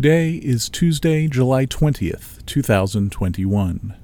Today is Tuesday, July 20th, 2021.